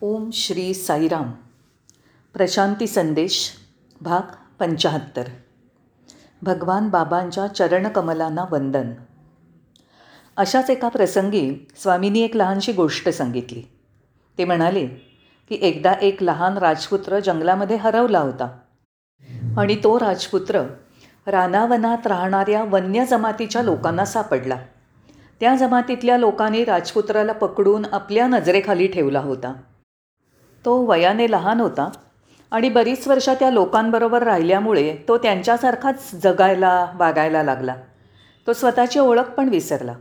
ओम श्री साईराम. प्रशांती संदेश भाग पंचाहत्तर. भगवान बाबांच्या चरणकमलांना वंदन. अशाच एका प्रसंगी स्वामींनी एक लहानशी गोष्ट सांगितली. ते म्हणाले की एकदा एक लहान राजपुत्र जंगलामध्ये हरवला होता. आणि तो राजपुत्र रानावनात राहणाऱ्या वन्य जमातीच्या लोकांना सापडला. त्या जमातीतल्या लोकांनी राजपुत्राला पकडून आपल्या नजरेखाली ठेवला होता. तो वयाने लहान होता आणि बरीच वर्ष त्या लोकांबरोबर राहिल्यामुळे तो त्यांच्यासारखाच जगायला वागायला लागला. तो स्वतःची ओळख पण विसरला.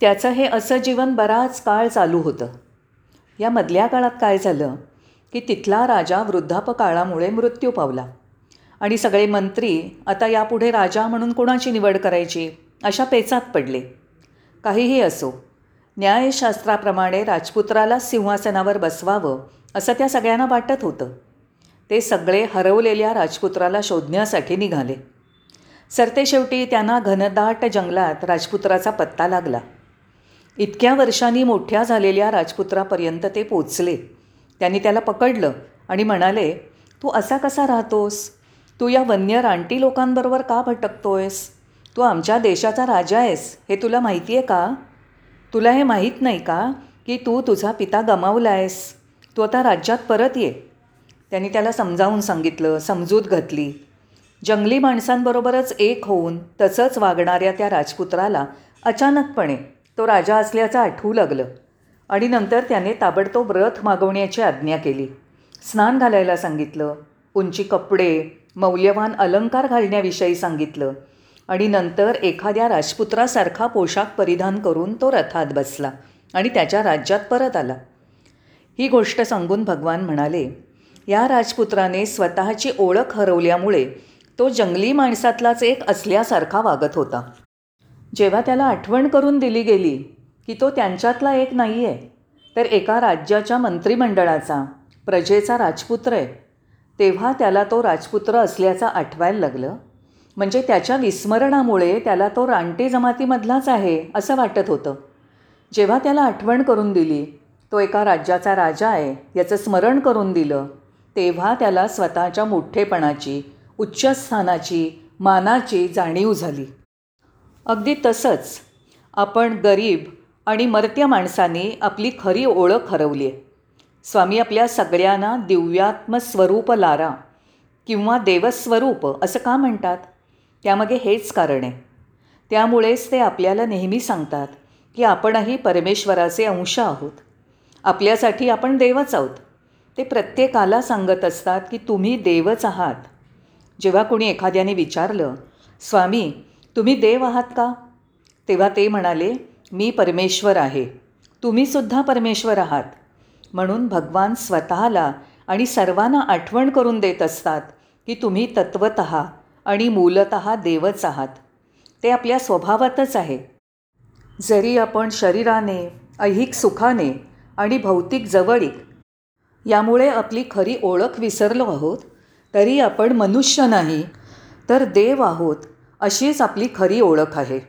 त्याचं हे असं जीवन बराच काळ चालू होतं. या मधल्या काळात काय झालं की तिथला राजा वृद्धापकाळामुळे मृत्यू पावला आणि सगळे मंत्री आता यापुढे राजा म्हणून कोणाची निवड करायची अशा पेचात पडले. काहीही असो न्यायशास्त्राप्रमाणे राजपुत्राला सिंहासनावर बसवावं असं त्या सगळ्यांना वाटत होतं. ते सगळे हरवलेल्या राजपुत्राला शोधण्यासाठी निघाले. सरतेशेवटी त्यांना घनदाट जंगलात राजपुत्राचा पत्ता लागला. इतक्या वर्षांनी मोठ्या झालेल्या राजपुत्रापर्यंत ते पोचले. त्यांनी त्याला पकडलं आणि म्हणाले तू असा कसा राहतोस? तू या वन्य रानटी लोकांबरोबर का भटकतोयस? तू आमच्या देशाचा राजा आहेस हे तुला माहिती आहे का? तुला हे माहीत नाही का की तू तुझा पिता गमावला आहेस तू आता राज्यात परत ये. त्यांनी त्याला समजावून सांगितलं समजूत घातली. जंगली माणसांबरोबरच एक होऊन तसंच वागणाऱ्या त्या राजपुत्राला अचानकपणे तो राजा असल्याचं आठवू लागलं आणि नंतर त्याने ताबडतोब रथ मागवण्याची आज्ञा केली. स्नान घालायला सांगितलं उंची कपडे मौल्यवान अलंकार घालण्याविषयी सांगितलं आणि नंतर एखाद्या राजपुत्रासारखा पोशाख परिधान करून तो रथात बसला आणि त्याच्या राज्यात परत आला. ही गोष्ट सांगून भगवान म्हणाले या राजपुत्राने स्वतःची ओळख हरवल्यामुळे तो जंगली माणसातलाच एक असल्यासारखा वागत होता. जेव्हा त्याला आठवण करून दिली गेली की तो त्यांच्यातला एक नाही आहे तर एका राज्याच्या मंत्रिमंडळाचा प्रजेचा राजपुत्र आहे. तेव्हा त्याला तो राजपुत्र असल्याचं आठवायला लागलं. म्हणजे त्याच्या विस्मरणामुळे त्याला तो रानटी जमातीमधलाच आहे असं वाटत होतं. जेव्हा त्याला आठवण करून दिली तो एका राज्याचा राजा आहे याचं स्मरण करून दिलं. तेव्हा त्याला स्वतःच्या मोठेपणाची उच्चस्थानाची मानाची जाणीव झाली. अगदी तसंच आपण गरीब आणि मर्त्य माणसांनी आपली खरी ओळख हरवली आहे स्वामी आपल्या सगळ्यांना दिव्यात्म स्वरूप लारा किंवा देवस्वरूप असं का म्हणतात? त्यामागे हेच कारण आहे. त्यामुळेच ते आपल्याला नेहमी सांगतात की आपणही परमेश्वराचे अंश आहोत. आपल्यासाठी आपण देवच आहोत. ते प्रत्येकाला सांगत असतात की तुम्ही देवच आहात. जेव्हा कोणी एखाद्याने विचारलं स्वामी तुम्ही देव आहात का? तेव्हा ते म्हणाले मी परमेश्वर आहे. तुम्हीसुद्धा परमेश्वर आहात. म्हणून भगवान स्वतःला आणि सर्वांना आठवण करून देत असतात की तुम्ही तत्वत आणि मूलत देवच आहात. ते आपल्या स्वभावातच आहे. जरी आपण शरीराने ऐहिक सुखाने आणि भौतिक जवळीक. यामुळे आपली खरी ओळख विसरलो आहोत तरी आपण मनुष्य नाही तर देव आहोत अशीच आपली खरी ओळख आहे.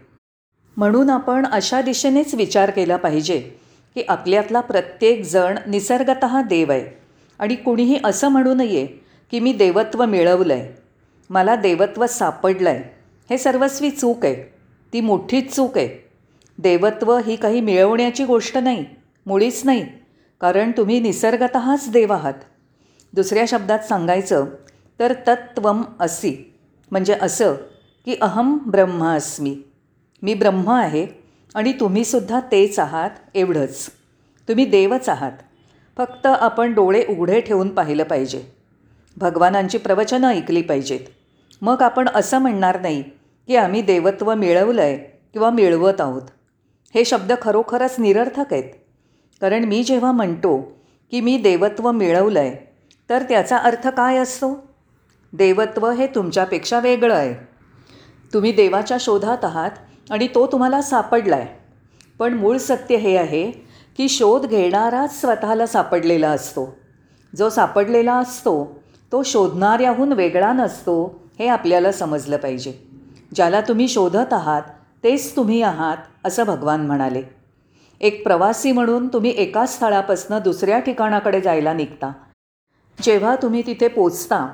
म्हणून आपण अशा दिशेनेच विचार केला पाहिजे की आपल्यातला प्रत्येक जण निसर्गत देव आहे. आणि कुणीही असं म्हणू नये की मी देवत्व मिळवलं आहे मला देवत्व सापडलं आहे हे सर्वस्वी चूक आहे ती मोठीच चूक आहे. देवत्व ही काही मिळवण्याची गोष्ट नाही मुळीच नाही कारण तुम्ही निसर्गतःच देव आहात. दुसऱ्या शब्दात सांगायचं तर तत्त्वम असी म्हणजे असं की अहम ब्रह्मास्मी मी ब्रह्म आहे आणि तुम्हीसुद्धा तेच आहात एवढंच. तुम्ही देवच आहात. फक्त आपण डोळे उघडे ठेवून पाहिलं पाहिजे. भगवानांची प्रवचनं ऐकली पाहिजेत. मग आपण असं म्हणणार नाही की आम्ही देवत्व मिळवलं आहे किंवा मिळवत आहोत. हे शब्द खरोखरच निरर्थक आहेत. कारण मी जेव्हा म्हणतो की मी देवत्व मिळवलं आहे तर त्याचा अर्थ काय असतो? देवत्व हे तुमच्यापेक्षा वेगळं आहे. तुम्ही देवाच्या शोधात आहात आणि तो तुम्हाला सापडला आहे पण मूळ सत्य हे आहे की शोध घेणाराच स्वतःला सापडलेला असतो. जो सापडलेला असतो तो शोधणाऱ्याहून वेगळा नसतो हे आपल्याला समजलं पाहिजे. ज्याला तुम्ही शोधत आहात तेच तुम्ही आहात असं भगवान म्हणाले. एक प्रवासी म्हणून तुम्ही एका स्थळापासनं दुसऱ्या ठिकाणाकडे जायला निघता. जेव्हा तुम्ही तिथे पोचता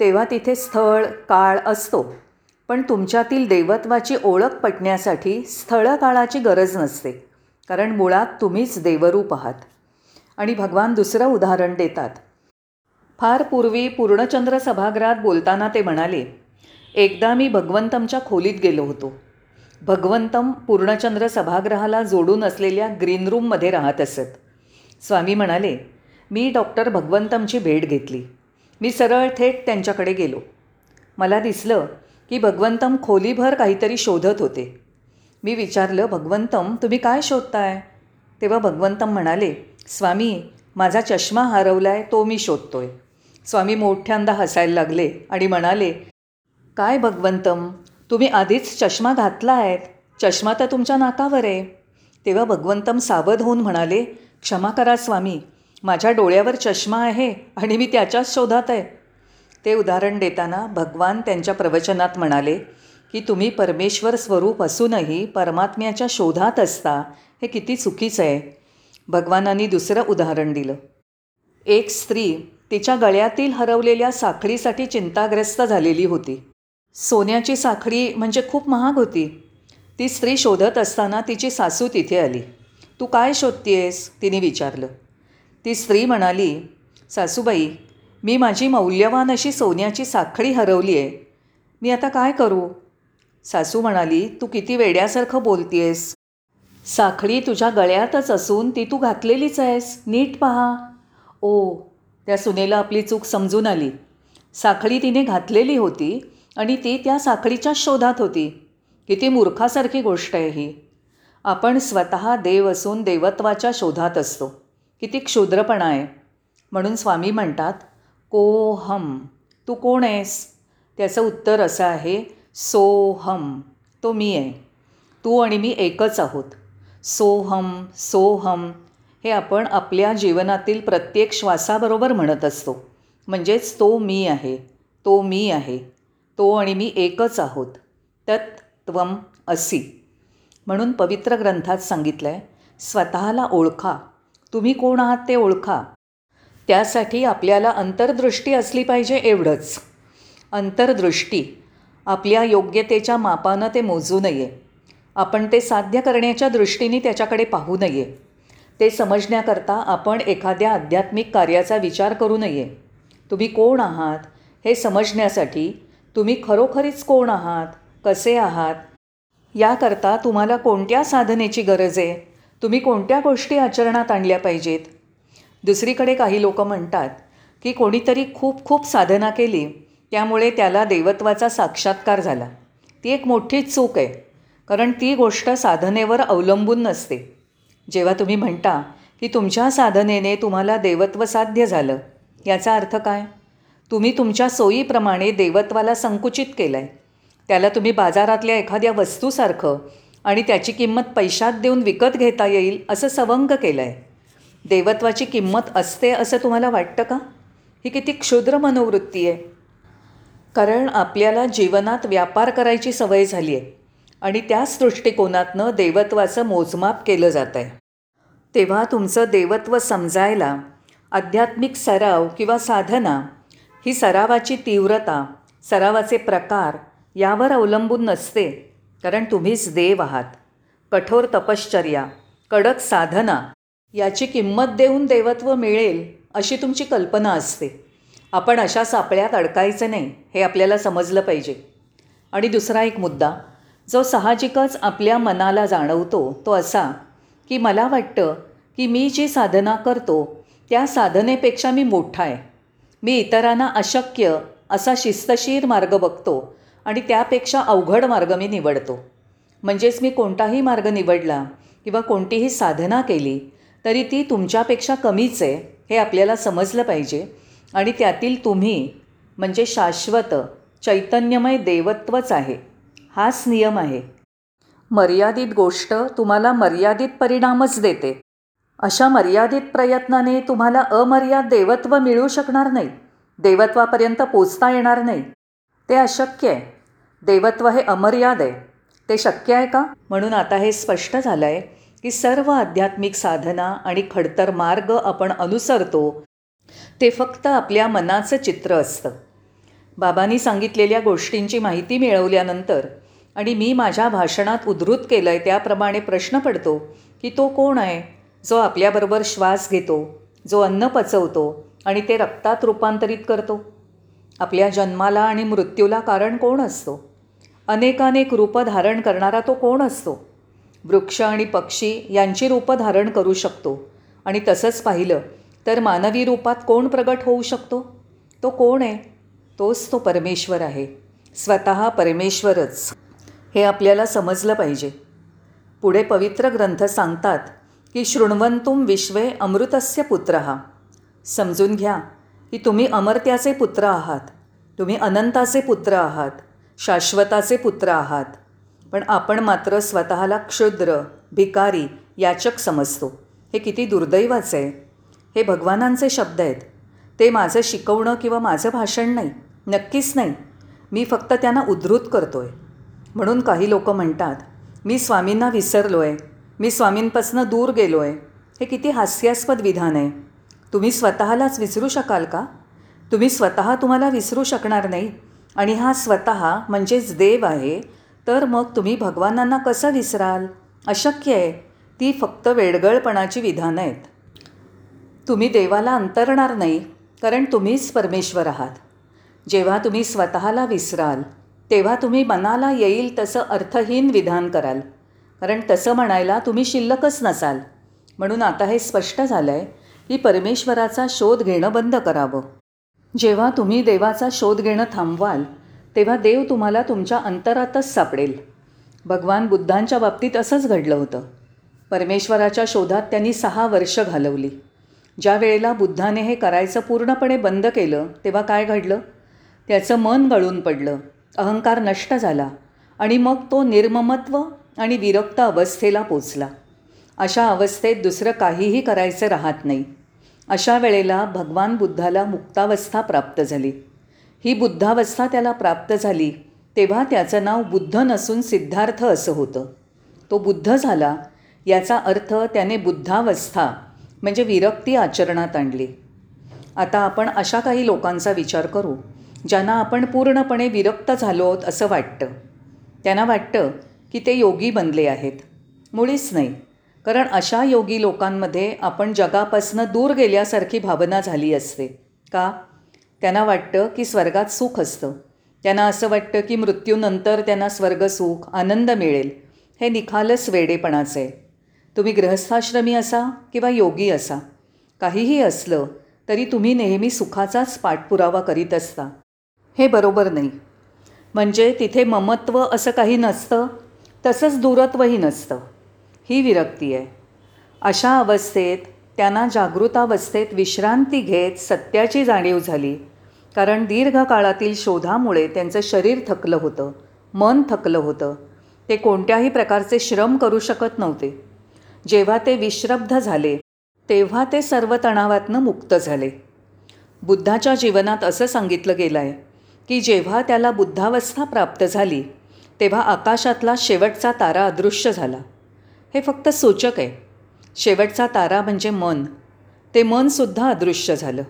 तेव्हा तिथे स्थळ काळ असतो. पण तुमच्यातील देवत्वाची ओळख पटण्यासाठी स्थळ काळाची गरज नसते कारण मुळात तुम्हीच देवरूप आहात. आणि भगवान दुसरं उदाहरण देतात. फार पूर्वी पूर्णचंद्र सभागृहात बोलताना ते म्हणाले एकदा मी भगवंतमच्या खोलीत गेलो होतो. भगवंतम पूर्णचंद्र सभागृहाला जोडून असलेल्या ग्रीन रूममध्ये राहत असत. स्वामी म्हणाले मी डॉक्टर भगवंतमची भेट घेतली. मी सरळ थेट त्यांच्याकडे गेलो. मला दिसलं की भगवंतम खोलीभर काहीतरी शोधत होते. मी विचारलं भगवंतम तुम्ही काय शोधताय? तेव्हा भगवंतम म्हणाले स्वामी माझा चष्मा हरवला आहे तो मी शोधतोय. स्वामी मोठ्यांदा हसायला लागले आणि म्हणाले काय भगवंतम? तुम्ही आधीच चष्मा घातला आहेत चष्मा तर तुमच्या नाकावर आहे. तेव्हा भगवंतम सावध होऊन म्हणाले क्षमा करा स्वामी माझ्या डोळ्यावर चष्मा आहे आणि मी त्याच्याच शोधात आहे. ते उदाहरण देताना भगवान त्यांच्या प्रवचनात म्हणाले की तुम्ही परमेश्वर स्वरूप असूनही परमात्म्याच्या शोधात असता हे किती चुकीचं आहे. भगवानांनी दुसरं उदाहरण दिलं. एक स्त्री तिच्या गळ्यातील हरवलेल्या साखळीसाठी चिंताग्रस्त झालेली होती. सोन्याची साखळी म्हणजे खूप महाग होती. ती स्त्री शोधत असताना तिची सासू तिथे आली. तू काय शोधतीयेस? तिने विचारलं. ती स्त्री म्हणाली सासूबाई मी माझी मौल्यवान अशी सोन्याची साखळी हरवली आहे मी आता काय करू? सासू म्हणाली तू किती वेड्यासारखं बोलतीयेस. साखळी तुझ्या गळ्यातच असून ती तू घातलेलीच आहेस. नीट पहा. ओ. त्या सुनेला आपली चूक समजून आली. साखळी तिने घातलेली होती आणि ती त्या साखळीच्या शोधात होती किती मूर्खासारखी गोष्ट आहे ही. आपण स्वतः देव असून देवत्वाच्या शोधात असतो किती क्षुद्रपणा आहे. म्हणून स्वामी म्हणतात कोहम तू कोण आहेस? त्याचं उत्तर असं आहे सोहम तो मी आहे. तू आणि मी एकच आहोत. सोहम सोहम हे आपण आपल्या जीवनातील प्रत्येक श्वासाबरोबर म्हणत असतो. म्हणजेच तो मी आहे तो मी आहे. तो आणि मी एकच आहोत. तत् त्वम असी. म्हणून पवित्र ग्रंथात सांगितलं आहे स्वतःला ओळखा. तुम्ही कोण आहात ते ओळखा. त्यासाठी आपल्याला अंतर्दृष्टी असली पाहिजे एवढंच. अंतर्दृष्टी आपल्या योग्यतेच्या मापानं ते मोजू नये. आपण ते साध्य करण्याच्या दृष्टीने त्याच्याकडे पाहू नये. ते समजण्याकरता आपण एखाद्या आध्यात्मिक कार्याचा विचार करू नये. तुम्ही कोण आहात हे समजण्यासाठी तुम्ही खरोखरीच कोण आहात? कसे आहात? याकरता तुम्हाला कोणत्या साधनेची गरज आहे? तुम्ही कोणत्या गोष्टी आचरणात आणल्या पाहिजेत? दुसरीकडे काही लोक म्हणतात की कोणीतरी खूप खूप साधना केली त्यामुळे त्याला देवत्वाचा साक्षात्कार झाला. ती एक मोठी चूक आहे कारण ती गोष्ट साधनेवर अवलंबून नसते. जेव्हा तुम्ही म्हणता की तुमच्या साधनेने तुम्हाला देवत्व साध्य झालं याचा अर्थ काय? तुम्ही तुमच्या सोयीप्रमाणे देवत्वाला संकुचित केलं आहे त्याला तुम्ही बाजारातल्या एखाद्या वस्तूसारखं आणि त्याची किंमत पैशात देऊन विकत घेता येईल असं सवंग केलं आहे देवत्वाची किंमत असते असं तुम्हाला वाटतं का? ही किती क्षुद्र मनोवृत्ती आहे. कारण आपल्याला जीवनात व्यापार करायची सवय झाली आहे आणि त्याच दृष्टिकोनातनं देवत्वाचं मोजमाप केलं जात आहे तेव्हा तुमचं देवत्व समजायला आध्यात्मिक सराव किंवा साधना ही सरावाची तीव्रता सरावाचे प्रकार यावर अवलंबून नसते कारण तुम्हीच देव आहात. कठोर तपश्चर्या कडक साधना याची किंमत देऊन देवत्व मिळेल अशी तुमची कल्पना असते. आपण अशा सापळ्यात अडकायचं नाही हे आपल्याला समजलं पाहिजे. आणि दुसरा एक मुद्दा जो साहजिकच आपल्या मनाला जाणवतो तो असा की मला वाटतं की मी जी साधना करतो त्या साधनेपेक्षा मी मोठा आहे. मी इतरांना अशक्य असा शिस्तशीर मार्ग बघतो आणि त्यापेक्षा अवघड मार्ग मी निवडतो. म्हणजेच मी कोणताही मार्ग निवडला किंवा कोणतीही साधना केली तरी ती तुमच्यापेक्षा कमीच आहे हे आपल्याला समजलं पाहिजे आणि त्यातील तुम्ही म्हणजे शाश्वत चैतन्यमय देवत्वच आहे. हाच नियम आहे. मर्यादित गोष्ट तुम्हाला मर्यादित परिणामच देते. अशा मर्यादित प्रयत्नाने तुम्हाला अमर्याद देवत्व मिळू शकणार नाही. देवत्वापर्यंत पोचता येणार नाही. ते अशक्य आहे. देवत्व हे अमर्याद आहे. ते शक्य आहे का? म्हणून आता हे स्पष्ट झालं आहे की सर्व आध्यात्मिक साधना आणि खडतर मार्ग आपण अनुसरतो ते फक्त आपल्या मनाचं चित्र असतं. बाबांनी सांगितलेल्या गोष्टींची माहिती मिळवल्यानंतर आणि मी माझ्या भाषणात उद्धृत केलं आहे त्याप्रमाणे प्रश्न पडतो की तो कोण आहे? जो आपल्याबरोबर श्वास घेतो जो अन्न पचवतो आणि ते रक्तात रूपांतरित करतो. आपल्या जन्माला आणि मृत्यूला कारण कोण असतो? अनेकानेक रूपं धारण करणारा तो कोण असतो? वृक्ष आणि पक्षी यांची रूपं धारण करू शकतो. आणि तसंच पाहिलं तर मानवी रूपात कोण प्रगट होऊ शकतो? तो कोण आहे? तोच तो परमेश्वर आहे. स्वतः परमेश्वरच. हे आपल्याला समजलं पाहिजे. पुढे पवित्र ग्रंथ सांगतात की शृण्वंतुम विश्वे अमृतस्य पुत्र. हा समजून घ्या की तुम्ही अमर्त्याचे पुत्र आहात. तुम्ही अनंताचे पुत्र आहात. शाश्वताचे पुत्र आहात. पण आपण मात्र स्वतःला क्षुद्र भिकारी याचक समजतो. हे किती दुर्दैवाचं आहे. हे भगवानांचे शब्द आहेत. ते माझं शिकवणं किंवा माझं भाषण नाही. नक्कीच नाही. मी फक्त त्यांना उद्धृत करतो आहे म्हणून काही लोक म्हणतात मी स्वामींना विसरलो आहे मी स्वामींपासून दूर गेलो आहे हे किती हास्यास्पद विधान आहे. तुम्ही स्वतःलाच विसरू शकाल का? तुम्ही स्वतः तुम्हाला विसरू शकणार नाही. आणि हा स्वतः म्हणजेच देव आहे तर मग तुम्ही भगवानांना कसं विसराल? अशक्य आहे. ती फक्त वेडगळपणाची विधानं आहेत. तुम्ही देवाला अंतरणार नाही कारण तुम्हीच परमेश्वर आहात. जेव्हा तुम्ही स्वतःला विसराल तेव्हा तुम्ही मनाला येईल तसं अर्थहीन विधान कराल. कारण तसं म्हणायला तुम्ही शिल्लकच नसाल. म्हणून आता हे स्पष्ट झालं आहे की परमेश्वराचा शोध घेणं बंद करावं. जेव्हा तुम्ही देवाचा शोध घेणं थांबवाल तेव्हा देव तुम्हाला तुमच्या अंतरातच सापडेल. भगवान बुद्धांच्या बाबतीत असंच घडलं होतं. परमेश्वराच्या शोधात त्यांनी सहा वर्ष घालवली. ज्या वेळेला बुद्धाने हे करायचं पूर्णपणे बंद केलं तेव्हा काय घडलं? त्याचं मन गळून पडलं अहंकार नष्ट झाला आणि मग तो निर्ममत्व आणि विरक्त अवस्थेला पोचला. अशा अवस्थेत दुसरं काहीही करायचं राहत नाही. अशा वेळेला भगवान बुद्धाला मुक्तावस्था प्राप्त झाली. ही बुद्धावस्था त्याला प्राप्त झाली तेव्हा त्याचं नाव बुद्ध नसून सिद्धार्थ असं होतं. तो बुद्ध झाला याचा अर्थ त्याने बुद्धावस्था म्हणजे विरक्ती आचरणात आणली. आता आपण अशा काही लोकांचा विचार करू ज्यांना आपण पूर्णपणे विरक्त झालो आहोत असं वाटतं. त्यांना वाटतं की ते योगी बनले आहेत. मुळीच नाही. कारण अशा योगी लोकांमध्ये आपण जगापासनं दूर गेल्यासारखी भावना झाली असते. का? त्यांना वाटतं की स्वर्गात सुख असतं. त्यांना असं वाटतं की मृत्यूनंतर त्यांना स्वर्गसुख आनंद मिळेल. हे निखालस वेडेपणाचं आहे. तुम्ही गृहस्थाश्रमी असा किंवा योगी असा. काहीही असलं तरी तुम्ही नेहमी सुखाचाच पाठपुरावा करीत असता. हे बरोबर नाही. म्हणजे तिथे ममत्व असं काही नसतं. तसंच दूरत्वही नसतं. ही विरक्ती आहे. अशा अवस्थेत त्यांना जागृतावस्थेत विश्रांती घेत सत्याची जाणीव झाली. कारण दीर्घकाळातील शोधामुळे त्यांचं शरीर थकलं होतं मन थकलं होतं. ते कोणत्याही प्रकारचे श्रम करू शकत नव्हते. जेव्हा ते विश्रब्ध झाले तेव्हा ते सर्व तणावातनं मुक्त झाले. बुद्धाच्या जीवनात असं सांगितलं गेलं आहे की जेव्हा त्याला बुद्धावस्था प्राप्त झाली तेव्हा आकाशातला शेवटचा तारा अदृश्य झाला. हे फक्त सूचक आहे. शेवटचा तारा म्हणजे मन. ते मनसुद्धा अदृश्य झालं.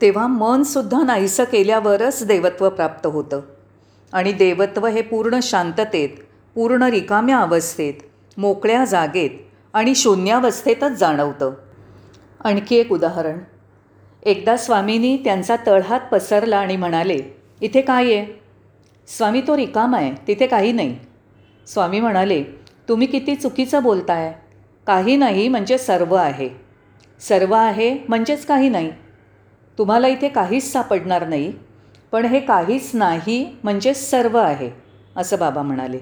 तेव्हा मनसुद्धा नाहीसं केल्यावरच देवत्व प्राप्त होतं. आणि देवत्व हे पूर्ण शांततेत पूर्ण रिकाम्या अवस्थेत मोकळ्या जागेत आणि शून्यावस्थेतच जाणवतं. आणखी एक उदाहरण. एकदा स्वामींनी त्यांचा तळहात पसरला आणि म्हणाले इथे काय आहे? स्वामी तो रिकामा आहे तिथे काही नाही. स्वामी म्हणाले तुम्ही किती चुकीचं बोलताय. काही नाही म्हणजे सर्व आहे. सर्व आहे म्हणजेच काही नाही. तुम्हाला इथे काहीच सापडणार नाही. पण हे काहीच नाही म्हणजेच सर्व आहे असं बाबा म्हणाले.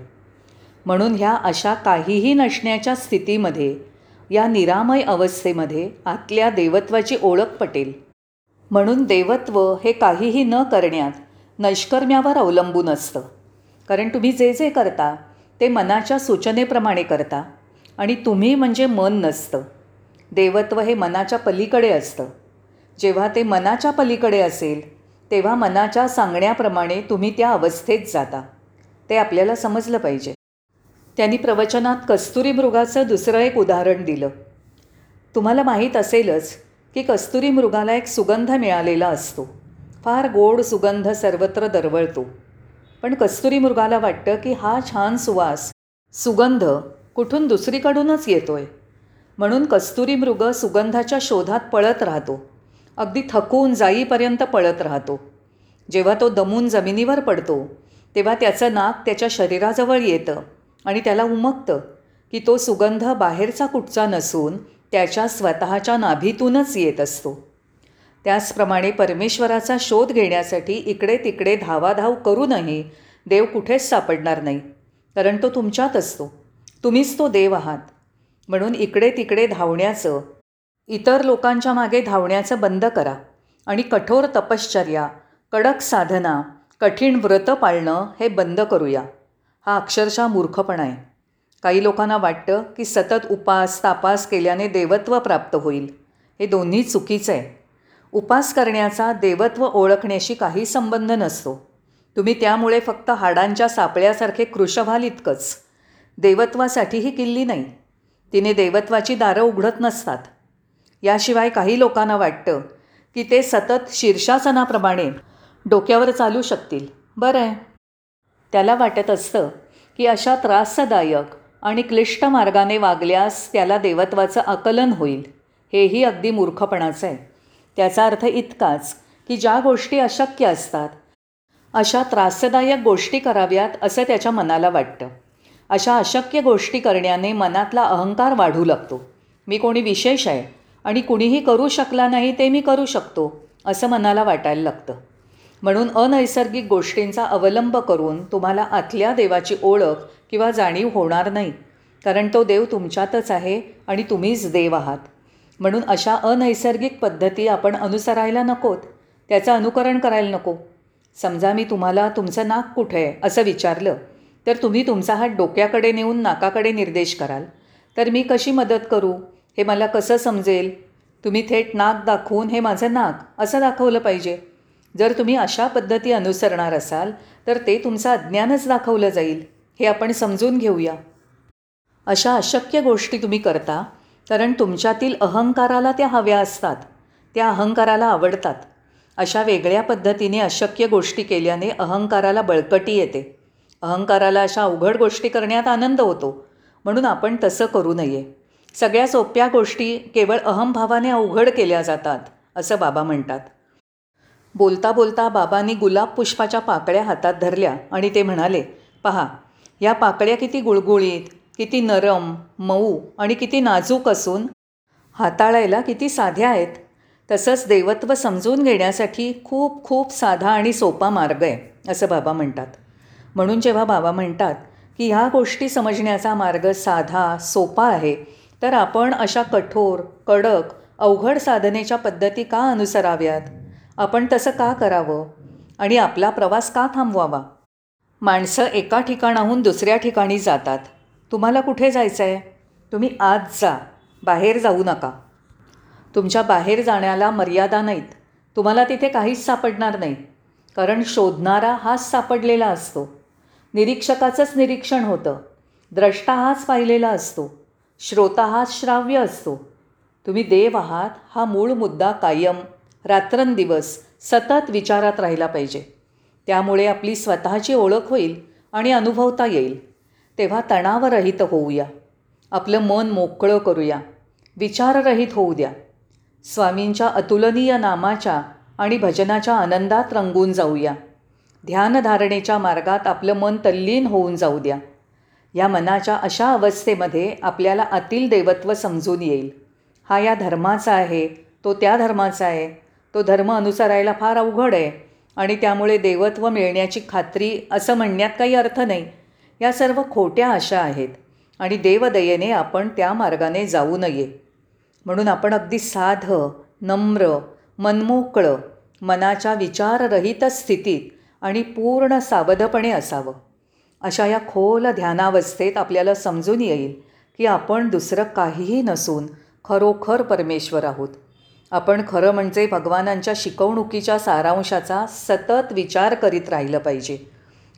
म्हणून ह्या अशा काहीही नसण्याच्या स्थितीमध्ये या निरामय अवस्थेमध्ये आतल्या देवत्वाची ओळख पटेल. म्हणून देवत्व हे काहीही न करण्यात नैष्कर्म्यावर अवलंबून असतं. कारण तुम्ही जे जे करता ते मनाच्या सूचनेप्रमाणे करता आणि तुम्ही म्हणजे मन नसतं. देवत्व हे मनाच्या पलीकडे असतं. जेव्हा ते मनाच्या पलीकडे असेल तेव्हा मनाच्या सांगण्याप्रमाणे तुम्ही त्या अवस्थेत जाता. ते आपल्याला समजलं पाहिजे. त्यांनी प्रवचनात कस्तुरी मृगाचं दुसरं एक उदाहरण दिलं. तुम्हाला माहीत असेलच की कस्तुरी मृगाला एक सुगंध मिळालेला असतो. फार गोड सुगंध सर्वत्र दरवळतो. पण कस्तुरी मृगाला वाटतं की हा छान सुवास सुगंध कुठून दुसरीकडूनच येतोय. म्हणून कस्तुरी मृग सुगंधाच्या शोधात पळत राहतो. अगदी थकून जाईपर्यंत पळत राहतो. जेव्हा तो दमून जमिनीवर पडतो तेव्हा त्याचं नाक त्याच्या शरीराजवळ येतं आणि त्याला उमगतं की तो सुगंध बाहेरचा कुठचा नसून त्याच्या स्वतःच्या नाभीतूनच येत असतो. त्याचप्रमाणे परमेश्वराचा शोध घेण्यासाठी इकडे तिकडे धावाधाव करूनही देव कुठेच सापडणार नाही कारण तो तुमच्यात असतो. तुम्हीच तो देव आहात. म्हणून इकडे तिकडे धावण्याचं इतर लोकांच्या मागे धावण्याचं बंद करा आणि कठोर तपश्चर्या कडक साधना कठीण व्रत पाळणं हे बंद करूया. हा अक्षरशः मूर्खपणा आहे. काही लोकांना वाटतं की सतत उपास तापास केल्याने देवत्व प्राप्त होईल. हे दोन्ही चुकीचं आहे. उपास करण्याचा देवत्व ओळखण्याशी काही संबंध नसतो. तुम्ही त्यामुळे फक्त हाडांच्या सापळ्यासारखे कृश व्हाल इतकंच. देवत्वासाठीही किल्ली नाही. तिने देवत्वाची दारं उघडत नसतात. याशिवाय काही लोकांना वाटतं की ते सतत शीर्षासनाप्रमाणे डोक्यावर चालू शकतील. बरं. आहे त्याला वाटत असतं की अशा त्रासदायक आणि क्लिष्ट मार्गाने वागल्यास त्याला देवत्वाचं आकलन होईल. हेही अगदी मूर्खपणाचं आहे. त्याचा अर्थ इतकाच की ज्या गोष्टी अशक्य असतात अशा त्रासदायक गोष्टी कराव्यात असं त्याच्या मनाला वाटतं. अशा अशक्य गोष्टी करण्याने मनातला अहंकार वाढू लागतो. मी कोणी विशेष आहे आणि कुणीही करू शकला नाही ते मी करू शकतो असं मनाला वाटायला लागतं. म्हणून अनैसर्गिक गोष्टींचा अवलंब करून तुम्हाला आतल्या देवाची ओळख किंवा जाणीव होणार नाही कारण तो देव तुमच्यातच आहे आणि तुम्हीच देव आहात. म्हणून अशा अनैसर्गिक पद्धती आपण अनुसरायला नकोत. त्याचं अनुकरण करायला नको. समजा मी तुम्हाला तुमचं नाक कुठे आहे असं विचारलं तर तुम्ही तुमचा हात डोक्याकडे नेऊन नाकाकडे निर्देश कराल. तर मी कशी मदत करू? हे मला कसं समजेल? तुम्ही थेट नाक दाखवून हे माझं नाक असं दाखवलं पाहिजे. जर तुम्ही अशा पद्धती अनुसरणार असाल तर ते तुमचं अज्ञानच दाखवलं जाईल. हे आपण समजून घेऊया. अशा अशक्य गोष्टी तुम्ही करता कारण तुमच्यातील अहंकाराला त्या हव्या असतात. त्या अहंकाराला आवडतात. अशा वेगळ्या पद्धतीने अशक्य गोष्टी केल्याने अहंकाराला बळकटी येते. अहंकाराला अशा अवघड गोष्टी करण्यात आनंद होतो. म्हणून आपण तसं करू नये. सगळ्या सोप्या गोष्टी केवळ अहमभावाने अवघड केल्या जातात असं बाबा म्हणतात. बोलता बोलता बाबांनी गुलाब पुष्पाच्या पाकळ्या हातात धरल्या आणि ते म्हणाले पहा या पाकळ्या किती गुळगुळीत किती नरम मऊ आणि किती नाजूक असून हाताळायला किती साध्या आहेत. तसंच देवत्व समजून घेण्यासाठी खूप खूप साधा आणि सोपा मार्ग आहे असं बाबा म्हणतात. म्हणून जेव्हा बाबा म्हणतात की ह्या गोष्टी समजण्याचा मार्ग साधा सोपा आहे तर आपण अशा कठोर कडक अवघड साधनेच्या पद्धती का अनुसराव्यात? आपण तसं का करावं? आणि आपला प्रवास का थांबवावा? माणसं एका ठिकाणाहून दुसऱ्या ठिकाणी जातात. तुम्हाला कुठे जायचं आहे तुम्ही आज जा. बाहेर जाऊ नका. तुमच्या बाहेर जाण्याला मर्यादा नाहीत. तुम्हाला तिथे काहीच सापडणार नाही. कारण शोधणारा हाच सापडलेला असतो. निरीक्षकाचंच निरीक्षण होतं. द्रष्टा हाच पाहिलेला असतो. श्रोता हाच श्राव्य असतो. तुम्ही देव आहात हा मूळ मुद्दा कायम रात्रंदिवस सतत विचारात राहिला पाहिजे. त्यामुळे आपली स्वतःची ओळख होईल आणि अनुभवता येईल. तेव्हा तणावरहित होऊया. आपलं मन मोकळं करूया. विचाररहित होऊ द्या स्वामींच्या अतुलनीय नामाच्या आणि भजनाच्या आनंदात रंगून जाऊया. ध्यानधारणेच्या मार्गात आपलं मन तल्लीन होऊन जाऊ द्या या मनाच्या अशा अवस्थेमध्ये आपल्याला आतील देवत्व समजून येईल. हा या धर्माचा आहे तो त्या धर्माचा आहे. तो धर्म अनुसरायला फार अवघड आहे आणि त्यामुळे देवत्व मिळण्याची खात्री असं म्हणण्यात काही अर्थ नाही. या सर्व खोट्या आशा आहेत आणि देवदयेने आपण त्या मार्गाने जाऊ नये. म्हणून आपण अगदी साधं नम्र मनमोकळं मनाच्या विचाररहित स्थितीत आणि पूर्ण सावधपणे असावं. अशा या खोल ध्यानावस्थेत आपल्याला समजून येईल की आपण दुसरं काहीही नसून खरोखर परमेश्वर आहोत. आपण खरं म्हणजे भगवानांच्या शिकवणुकीच्या सारांशाचा सतत विचार करीत राहिलं पाहिजे.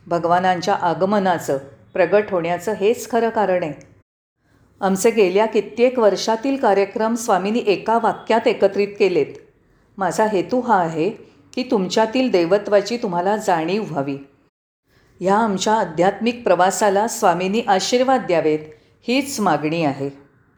भगवानांच्या आगमनाचं प्रगट होण्याचं हेच खरं कारण आहे. आमचे गेल्या कित्येक वर्षातील कार्यक्रम स्वामींनी एका वाक्यात एकत्रित केलेत. माझा हेतू हा आहे की तुमच्यातील देवत्वाची तुम्हाला जाणीव व्हावी. ह्या आमच्या आध्यात्मिक प्रवासाला स्वामींनी आशीर्वाद द्यावेत हीच मागणी आहे.